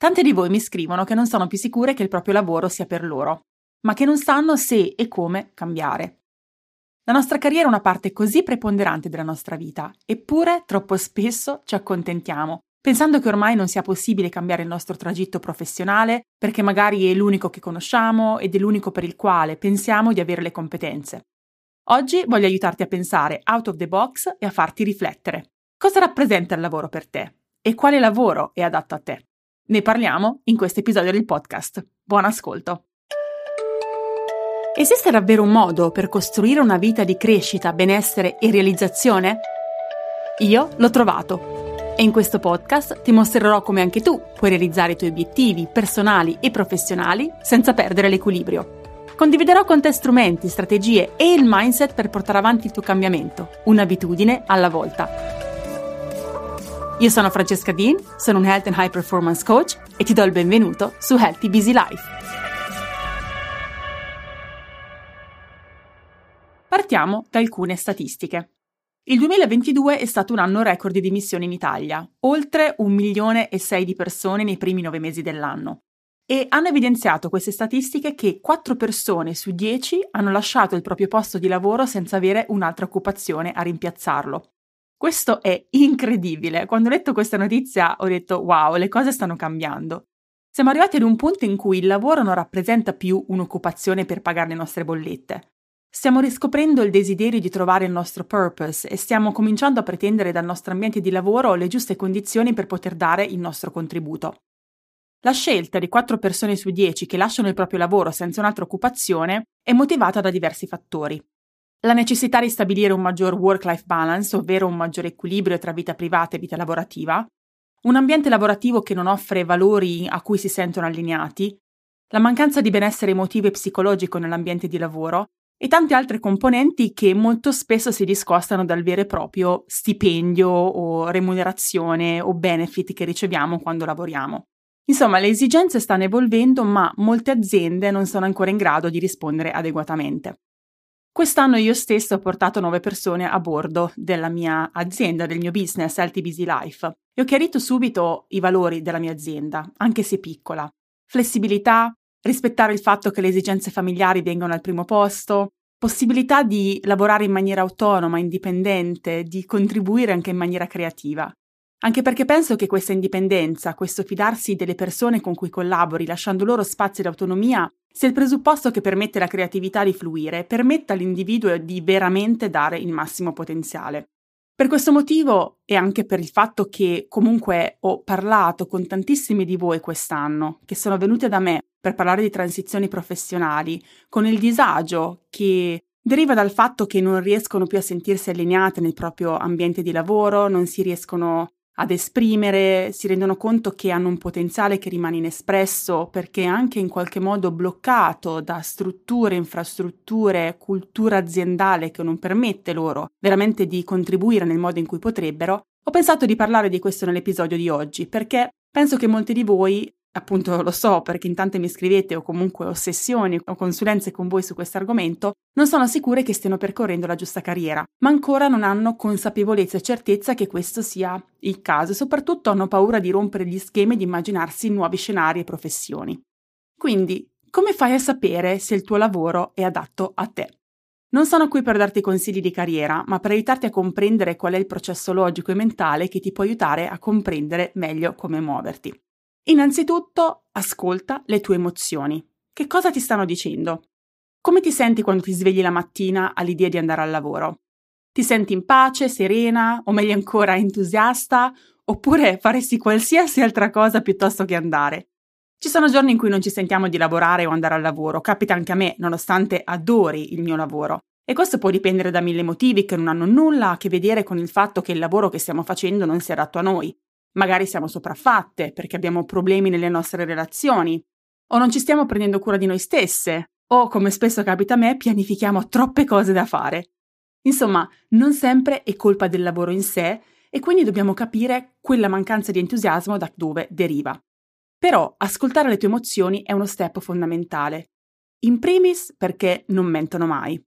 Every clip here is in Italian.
Tante di voi mi scrivono che non sono più sicure che il proprio lavoro sia per loro, ma che non sanno se e come cambiare. La nostra carriera è una parte così preponderante della nostra vita, eppure troppo spesso ci accontentiamo, pensando che ormai non sia possibile cambiare il nostro tragitto professionale perché magari è l'unico che conosciamo ed è l'unico per il quale pensiamo di avere le competenze. Oggi voglio aiutarti a pensare out of the box e a farti riflettere. Cosa rappresenta il lavoro per te? E quale lavoro è adatto a te? Ne parliamo in questo episodio del podcast. Buon ascolto! Esiste davvero un modo per costruire una vita di crescita, benessere e realizzazione? Io l'ho trovato e in questo podcast ti mostrerò come anche tu puoi realizzare i tuoi obiettivi personali e professionali senza perdere l'equilibrio. Condividerò con te strumenti, strategie e il mindset per portare avanti il tuo cambiamento, un'abitudine alla volta. Io sono Francesca Dean, sono un Health and High Performance Coach e ti do il benvenuto su Healthy Busy Life. Partiamo da alcune statistiche. Il 2022 è stato un anno record di dimissioni in Italia, oltre un milione e sei di persone nei primi nove mesi dell'anno. E hanno evidenziato queste statistiche che 4 persone su 10 hanno lasciato il proprio posto di lavoro senza avere un'altra occupazione a rimpiazzarlo. Questo è incredibile. Quando ho letto questa notizia ho detto wow, le cose stanno cambiando. Siamo arrivati ad un punto in cui il lavoro non rappresenta più un'occupazione per pagare le nostre bollette. Stiamo riscoprendo il desiderio di trovare il nostro purpose e stiamo cominciando a pretendere dal nostro ambiente di lavoro le giuste condizioni per poter dare il nostro contributo. La scelta di 4 persone su 10 che lasciano il proprio lavoro senza un'altra occupazione è motivata da diversi fattori. La necessità di stabilire un maggior work-life balance, ovvero un maggiore equilibrio tra vita privata e vita lavorativa, un ambiente lavorativo che non offre valori a cui si sentono allineati, la mancanza di benessere emotivo e psicologico nell'ambiente di lavoro e tante altre componenti che molto spesso si discostano dal vero e proprio stipendio o remunerazione o benefit che riceviamo quando lavoriamo. Insomma, le esigenze stanno evolvendo, ma molte aziende non sono ancora in grado di rispondere adeguatamente. Quest'anno io stesso ho portato nuove persone a bordo della mia azienda, del mio business Busy Life e ho chiarito subito i valori della mia azienda, anche se piccola. Flessibilità, rispettare il fatto che le esigenze familiari vengano al primo posto, possibilità di lavorare in maniera autonoma, indipendente, di contribuire anche in maniera creativa. Anche perché penso che questa indipendenza, questo fidarsi delle persone con cui collabori, lasciando loro spazio ed autonomia, sia il presupposto che permette alla creatività di fluire, permetta all'individuo di veramente dare il massimo potenziale. Per questo motivo e anche per il fatto che comunque ho parlato con tantissimi di voi quest'anno, che sono venute da me per parlare di transizioni professionali, con il disagio che deriva dal fatto che non riescono più a sentirsi allineate nel proprio ambiente di lavoro, non si riescono ad esprimere, si rendono conto che hanno un potenziale che rimane inespresso perché anche in qualche modo bloccato da strutture, infrastrutture, cultura aziendale che non permette loro veramente di contribuire nel modo in cui potrebbero, ho pensato di parlare di questo nell'episodio di oggi perché penso che molti di voi appunto lo so perché in tante mi scrivete o comunque ho sessioni o consulenze con voi su questo argomento, non sono sicure che stiano percorrendo la giusta carriera, ma ancora non hanno consapevolezza e certezza che questo sia il caso e soprattutto hanno paura di rompere gli schemi e di immaginarsi nuovi scenari e professioni. Quindi, come fai a sapere se il tuo lavoro è adatto a te? Non sono qui per darti consigli di carriera, ma per aiutarti a comprendere qual è il processo logico e mentale che ti può aiutare a comprendere meglio come muoverti. Innanzitutto, ascolta le tue emozioni. Che cosa ti stanno dicendo? Come ti senti quando ti svegli la mattina all'idea di andare al lavoro? Ti senti in pace, serena o meglio ancora entusiasta? Oppure faresti qualsiasi altra cosa piuttosto che andare? Ci sono giorni in cui non ci sentiamo di lavorare o andare al lavoro, capita anche a me, nonostante adori il mio lavoro. E questo può dipendere da mille motivi che non hanno nulla a che vedere con il fatto che il lavoro che stiamo facendo non sia adatto a noi. Magari siamo sopraffatte perché abbiamo problemi nelle nostre relazioni, o non ci stiamo prendendo cura di noi stesse, o come spesso capita a me, pianifichiamo troppe cose da fare. Insomma, non sempre è colpa del lavoro in sé e quindi dobbiamo capire quella mancanza di entusiasmo da dove deriva. Però ascoltare le tue emozioni è uno step fondamentale. In primis perché non mentono mai.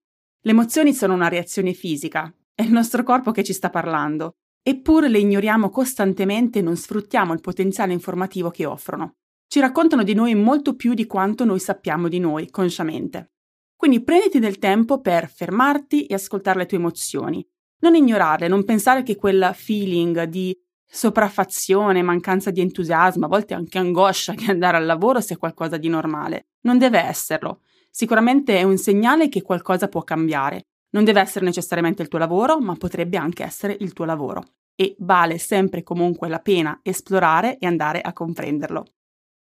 Le emozioni sono una reazione fisica, è il nostro corpo che ci sta parlando Eppure le ignoriamo costantemente e non sfruttiamo il potenziale informativo che offrono. ci raccontano di noi molto più di quanto noi sappiamo di noi consciamente. Quindi prenditi del tempo per fermarti e ascoltare le tue emozioni. Non ignorarle, non pensare che quel feeling di sopraffazione, mancanza di entusiasmo, a volte anche angoscia che andare al lavoro sia qualcosa di normale. Non deve esserlo. Sicuramente è un segnale che qualcosa può cambiare. Non deve essere necessariamente il tuo lavoro, ma potrebbe anche essere il tuo lavoro. E vale sempre e comunque la pena esplorare e andare a comprenderlo.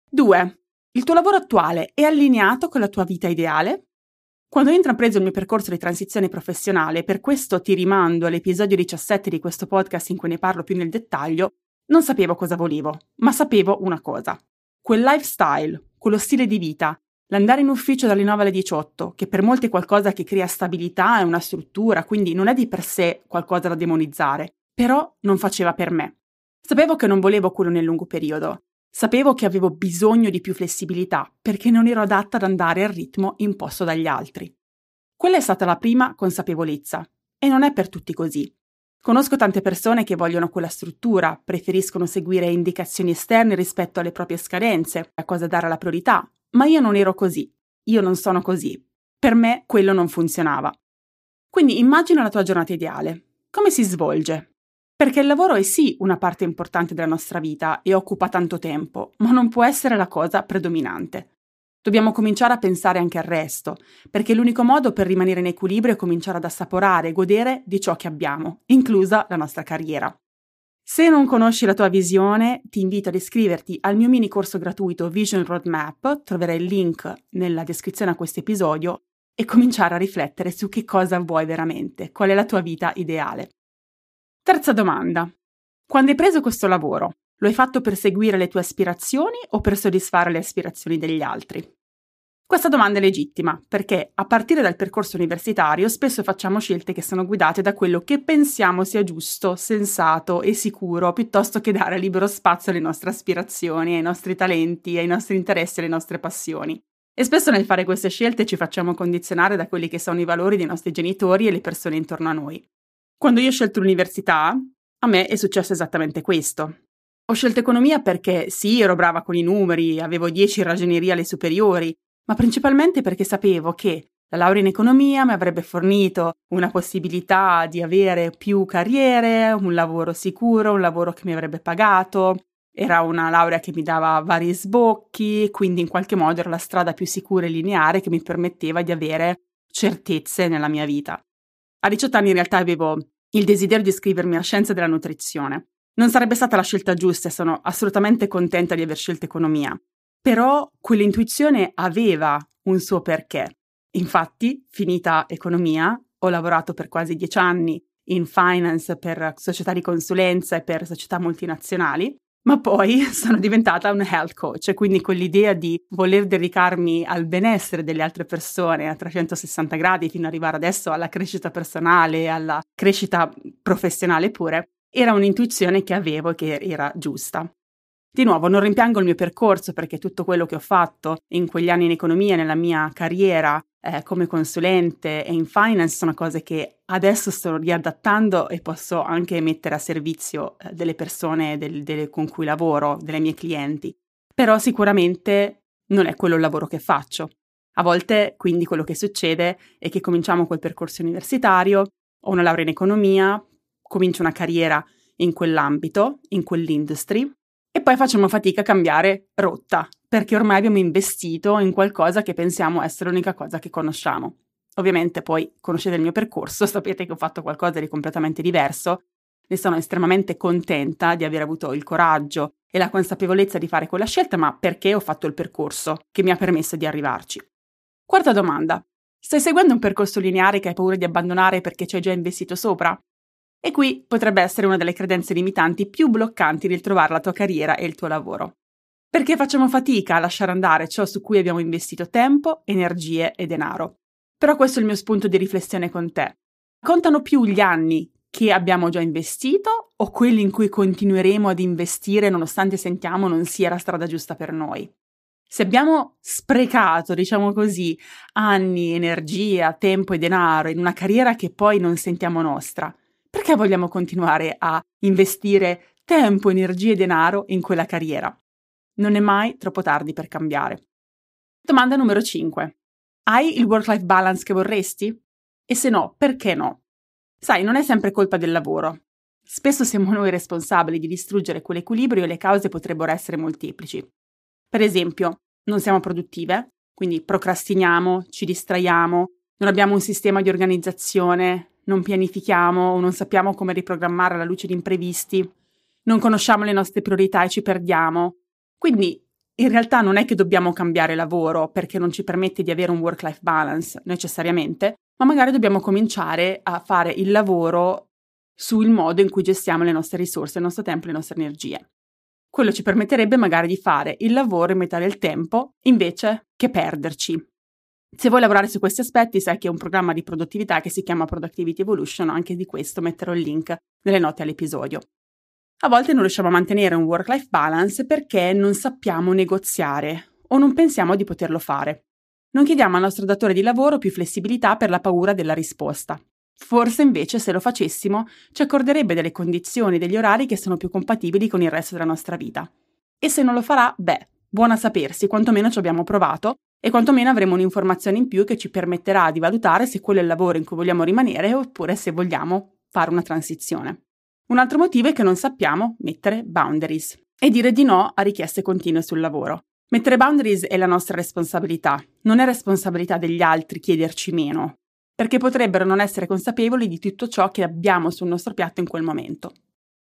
2. Il tuo lavoro attuale è allineato con la tua vita ideale? Quando ho intrapreso il mio percorso di transizione professionale, per questo ti rimando all'episodio 17 di questo podcast in cui ne parlo più nel dettaglio, non sapevo cosa volevo, ma sapevo una cosa. Quel lifestyle, quello stile di vita, L'andare in ufficio dalle 9 alle 18, che per molti è qualcosa che crea stabilità e una struttura, quindi non è di per sé qualcosa da demonizzare, però non faceva per me. Sapevo che non volevo quello nel lungo periodo. Sapevo che avevo bisogno di più flessibilità, perché non ero adatta ad andare al ritmo imposto dagli altri. Quella è stata la prima consapevolezza. E non è per tutti così. Conosco tante persone che vogliono quella struttura, preferiscono seguire indicazioni esterne rispetto alle proprie scadenze, a cosa dare la priorità, ma io non ero così, io non sono così. Per me quello non funzionava. Quindi immagina la tua giornata ideale. Come si svolge? Perché il lavoro è sì una parte importante della nostra vita e occupa tanto tempo, ma non può essere la cosa predominante. Dobbiamo cominciare a pensare anche al resto, perché l'unico modo per rimanere in equilibrio è cominciare ad assaporare e godere di ciò che abbiamo, inclusa la nostra carriera. Se non conosci la tua visione, ti invito ad iscriverti al mio mini corso gratuito Vision Roadmap, troverai il link nella descrizione a questo episodio, e cominciare a riflettere su che cosa vuoi veramente, qual è la tua vita ideale. Terza domanda. Quando hai preso questo lavoro, lo hai fatto per seguire le tue aspirazioni o per soddisfare le aspirazioni degli altri? Questa domanda è legittima perché a partire dal percorso universitario spesso facciamo scelte che sono guidate da quello che pensiamo sia giusto, sensato e sicuro, piuttosto che dare libero spazio alle nostre aspirazioni, ai nostri talenti, ai nostri interessi e alle nostre passioni. E spesso nel fare queste scelte ci facciamo condizionare da quelli che sono i valori dei nostri genitori e le persone intorno a noi. Quando io ho scelto l'università, a me è successo esattamente questo. Ho scelto economia perché sì, ero brava con i numeri, avevo 10 in alle superiori, ma principalmente perché sapevo che la laurea in economia mi avrebbe fornito una possibilità di avere più carriere, un lavoro sicuro, un lavoro che mi avrebbe pagato. Era una laurea che mi dava vari sbocchi, quindi in qualche modo era la strada più sicura e lineare che mi permetteva di avere certezze nella mia vita. A 18 anni in realtà avevo il desiderio di iscrivermi alla scienza della nutrizione. Non sarebbe stata la scelta giusta e sono assolutamente contenta di aver scelto economia. Però quell'intuizione aveva un suo perché. Infatti, finita economia, ho lavorato per quasi dieci anni in finance per società di consulenza e per società multinazionali, ma poi sono diventata un health coach, quindi quell'idea di voler dedicarmi al benessere delle altre persone a 360 gradi fino ad arrivare adesso alla crescita personale, alla crescita professionale pure, era un'intuizione che avevo e che era giusta. Di nuovo, non rimpiango il mio percorso perché tutto quello che ho fatto in quegli anni in economia, nella mia carriera eh, come consulente e in finance sono cose che adesso sto riadattando e posso anche mettere a servizio eh, delle persone del, delle, con cui lavoro, delle mie clienti. Però sicuramente non è quello il lavoro che faccio. A volte quindi quello che succede è che cominciamo quel percorso universitario, ho una laurea in economia, comincio una carriera in quell'ambito, in quell'industry, poi facciamo fatica a cambiare rotta, perché ormai abbiamo investito in qualcosa che pensiamo essere l'unica cosa che conosciamo. Ovviamente poi conoscete il mio percorso, sapete che ho fatto qualcosa di completamente diverso, ne sono estremamente contenta di aver avuto il coraggio e la consapevolezza di fare quella scelta, ma perché ho fatto il percorso che mi ha permesso di arrivarci. Quarta domanda. Stai seguendo un percorso lineare che hai paura di abbandonare perché ci hai già investito sopra? E qui potrebbe essere una delle credenze limitanti più bloccanti nel trovare la tua carriera e il tuo lavoro. Perché facciamo fatica a lasciare andare ciò su cui abbiamo investito tempo, energie e denaro. Però questo è il mio spunto di riflessione con te. Contano più gli anni che abbiamo già investito o quelli in cui continueremo ad investire nonostante sentiamo non sia la strada giusta per noi? Se abbiamo sprecato, diciamo così, anni, energia, tempo e denaro in una carriera che poi non sentiamo nostra, perché vogliamo continuare a investire tempo, energie e denaro in quella carriera? Non è mai troppo tardi per cambiare. Domanda numero 5. Hai il work-life balance che vorresti? E se no, perché no? Sai, non è sempre colpa del lavoro. Spesso siamo noi responsabili di distruggere quell'equilibrio e le cause potrebbero essere molteplici. Per esempio, non siamo produttive, quindi procrastiniamo, ci distraiamo, non abbiamo un sistema di organizzazione, non pianifichiamo o non sappiamo come riprogrammare alla luce di imprevisti, non conosciamo le nostre priorità e ci perdiamo. Quindi in realtà non è che dobbiamo cambiare lavoro perché non ci permette di avere un work-life balance necessariamente, ma magari dobbiamo cominciare a fare il lavoro sul modo in cui gestiamo le nostre risorse, il nostro tempo le nostre energie. Quello ci permetterebbe magari di fare il lavoro in metà del tempo invece che perderci. Se vuoi lavorare su questi aspetti, sai che è un programma di produttività che si chiama Productivity Evolution, anche di questo metterò il link nelle note all'episodio. A volte non riusciamo a mantenere un work-life balance perché non sappiamo negoziare o non pensiamo di poterlo fare. Non chiediamo al nostro datore di lavoro più flessibilità per la paura della risposta. Forse invece se lo facessimo ci accorderebbe delle condizioni, degli orari che sono più compatibili con il resto della nostra vita. E se non lo farà, beh, buona sapersi, quantomeno ci abbiamo provato e quantomeno avremo un'informazione in più che ci permetterà di valutare se quello è il lavoro in cui vogliamo rimanere oppure se vogliamo fare una transizione. Un altro motivo è che non sappiamo mettere boundaries e dire di no a richieste continue sul lavoro. Mettere boundaries è la nostra responsabilità, non è responsabilità degli altri chiederci meno, perché potrebbero non essere consapevoli di tutto ciò che abbiamo sul nostro piatto in quel momento.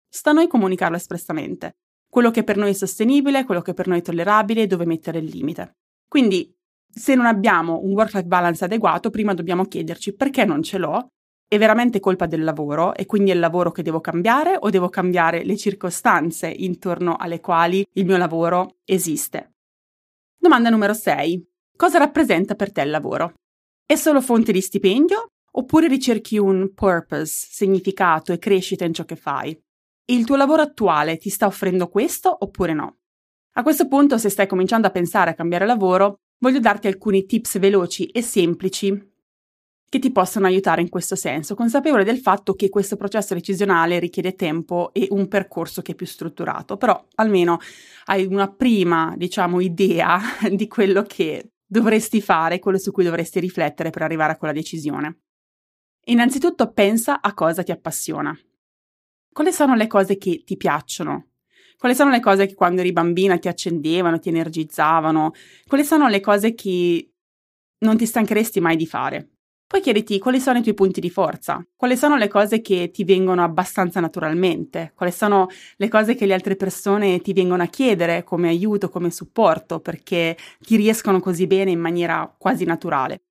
Sta a noi comunicarlo espressamente, quello che per noi è sostenibile, quello che per noi è tollerabile e dove mettere il limite. Quindi, se non abbiamo un work-life balance adeguato, prima dobbiamo chiederci perché non ce l'ho, è veramente colpa del lavoro e quindi è il lavoro che devo cambiare o devo cambiare le circostanze intorno alle quali il mio lavoro esiste. Domanda numero 6. Cosa rappresenta per te il lavoro? È solo fonte di stipendio oppure ricerchi un purpose, significato e crescita in ciò che fai? Il tuo lavoro attuale ti sta offrendo questo oppure no? A questo punto, se stai cominciando a pensare a cambiare lavoro, voglio darti alcuni tips veloci e semplici che ti possono aiutare in questo senso, consapevole del fatto che questo processo decisionale richiede tempo e un percorso che è più strutturato, però almeno hai una prima, diciamo, idea di quello che dovresti fare, quello su cui dovresti riflettere per arrivare a quella decisione. Innanzitutto pensa a cosa ti appassiona. Quali sono le cose che ti piacciono? Quali sono le cose che quando eri bambina ti accendevano, ti energizzavano? Quali sono le cose che non ti stancheresti mai di fare? Poi chiediti quali sono i tuoi punti di forza, quali sono le cose che ti vengono abbastanza naturalmente, quali sono le cose che le altre persone ti vengono a chiedere come aiuto, come supporto, perché ti riescono così bene in maniera quasi naturale.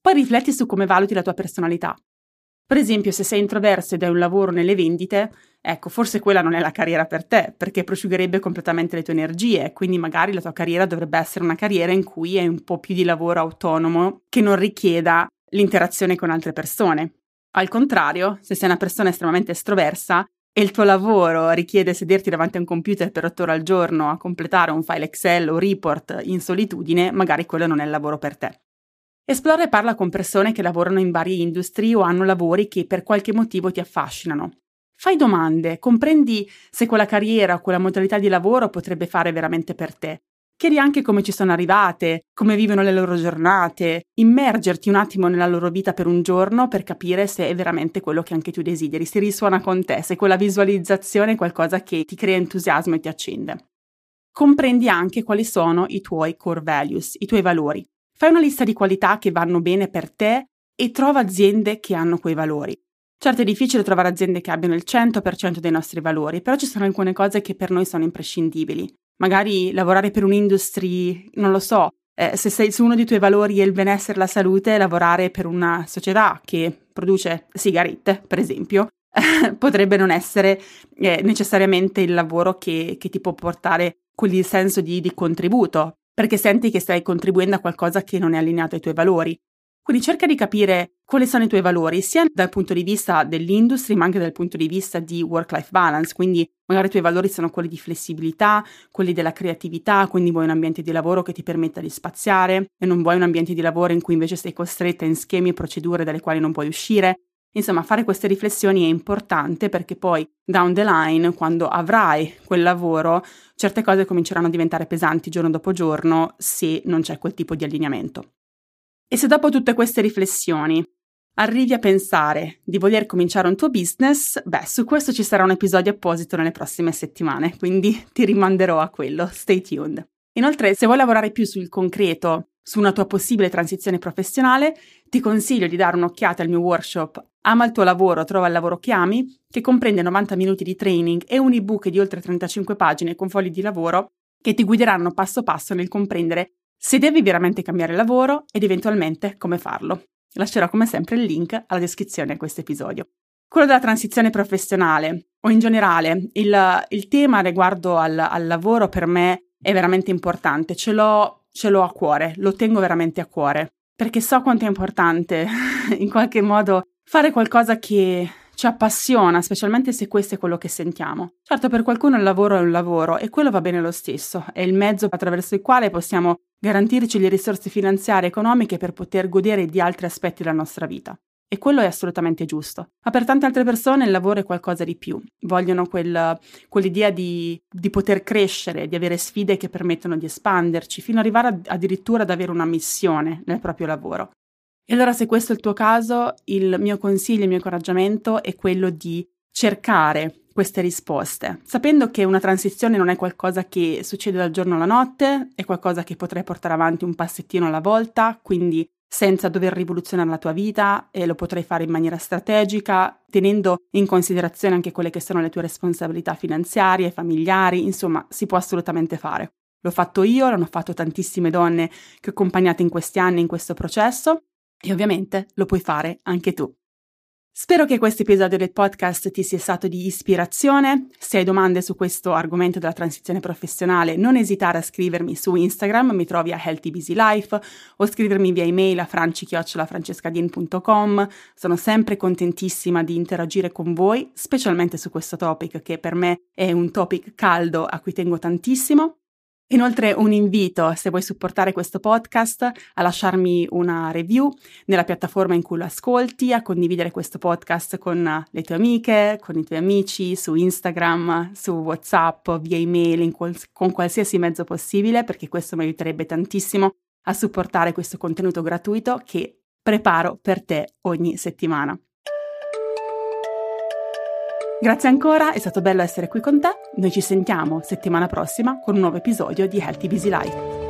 Poi rifletti su come valuti la tua personalità. Per esempio, se sei introverso ed hai un lavoro nelle vendite, ecco, forse quella non è la carriera per te, perché prosciugherebbe completamente le tue energie, quindi magari la tua carriera dovrebbe essere una carriera in cui hai un po' più di lavoro autonomo che non richieda l'interazione con altre persone. Al contrario, se sei una persona estremamente estroversa e il tuo lavoro richiede sederti davanti a un computer per otto ore al giorno a completare un file Excel o report in solitudine, magari quello non è il lavoro per te. Esplora e parla con persone che lavorano in varie industrie o hanno lavori che per qualche motivo ti affascinano. Fai domande, comprendi se quella carriera o quella modalità di lavoro potrebbe fare veramente per te Chiedi anche come ci sono arrivate, come vivono le loro giornate, immergerti un attimo nella loro vita per un giorno per capire se è veramente quello che anche tu desideri, se risuona con te, se quella visualizzazione è qualcosa che ti crea entusiasmo e ti accende. Comprendi anche quali sono i tuoi core values, i tuoi valori. Fai una lista di qualità che vanno bene per te e trova aziende che hanno quei valori. Certo è difficile trovare aziende che abbiano il 100% dei nostri valori, però ci sono alcune cose che per noi sono imprescindibili magari lavorare per un'industria, non lo so, eh, se, sei, se uno dei tuoi valori è il benessere e la salute, lavorare per una società che produce sigarette, per esempio, potrebbe non essere eh, necessariamente il lavoro che, che, ti può portare quel senso di, di contributo, perché senti che stai contribuendo a qualcosa che non è allineato ai tuoi valori. Quindi cerca di capire quali sono i tuoi valori, sia dal punto di vista dell'industria, ma anche dal punto di vista di work-life balance. Quindi magari i tuoi valori sono quelli di flessibilità, quelli della creatività, quindi vuoi un ambiente di lavoro che ti permetta di spaziare e non vuoi un ambiente di lavoro in cui invece sei costretta in schemi e procedure dalle quali non puoi uscire. Insomma, fare queste riflessioni è importante perché poi down the line, quando avrai quel lavoro, certe cose cominceranno a diventare pesanti giorno dopo giorno se non c'è quel tipo di allineamento. E se dopo tutte queste riflessioni arrivi a pensare di voler cominciare un tuo business, beh, su questo ci sarà un episodio apposito nelle prossime settimane, quindi ti rimanderò a quello. Stay tuned. Inoltre, se vuoi lavorare più sul concreto su una tua possibile transizione professionale, ti consiglio di dare un'occhiata al mio workshop Ama il tuo lavoro, trova il lavoro che ami, che comprende 90 minuti di training e un ebook di oltre 35 pagine con fogli di lavoro che ti guideranno passo passo nel comprendere se devi veramente cambiare lavoro ed eventualmente come farlo. Lascerò come sempre il link alla descrizione a questo episodio. Quello della transizione professionale o in generale il, il tema riguardo al, al lavoro per me è veramente importante, ce l'ho, ce l'ho a cuore, lo tengo veramente a cuore, perché so quanto è importante in qualche modo fare qualcosa che ci appassiona, specialmente se questo è quello che sentiamo. Certo, per qualcuno il lavoro è un lavoro e quello va bene lo stesso, è il mezzo attraverso il quale possiamo garantirci le risorse finanziarie e economiche per poter godere di altri aspetti della nostra vita. E quello è assolutamente giusto. Ma per tante altre persone il lavoro è qualcosa di più. Vogliono quel, quell'idea di, di, poter crescere, di avere sfide che permettono di espanderci, fino ad arrivare ad, addirittura ad avere una missione nel proprio lavoro. E allora se questo è il tuo caso, il mio consiglio, il mio incoraggiamento è quello di cercare queste risposte, sapendo che una transizione non è qualcosa che succede dal giorno alla notte, è qualcosa che potrai portare avanti un passettino alla volta, quindi senza dover rivoluzionare la tua vita e lo potrai fare in maniera strategica, tenendo in considerazione anche quelle che sono le tue responsabilità finanziarie, familiari, insomma, si può assolutamente fare. L'ho fatto io, l'hanno fatto tantissime donne che ho accompagnato in questi anni in questo processo e ovviamente lo puoi fare anche tu. Spero che questo episodio del podcast ti sia stato di ispirazione. Se hai domande su questo argomento della transizione professionale, non esitare a scrivermi su Instagram, mi trovi a Healthy Busy Life, o scrivermi via email a franci-francescadin.com. Sono sempre contentissima di interagire con voi, specialmente su questo topic che per me è un topic caldo a cui tengo tantissimo. Inoltre un invito, se vuoi supportare questo podcast, a lasciarmi una review nella piattaforma in cui lo ascolti, a condividere questo podcast con le tue amiche, con i tuoi amici, su Instagram, su WhatsApp, via email, qual- con qualsiasi mezzo possibile, perché questo mi aiuterebbe tantissimo a supportare questo contenuto gratuito che preparo per te ogni settimana. Grazie ancora, è stato bello essere qui con te. Noi ci sentiamo settimana prossima con un nuovo episodio di Healthy Busy Life.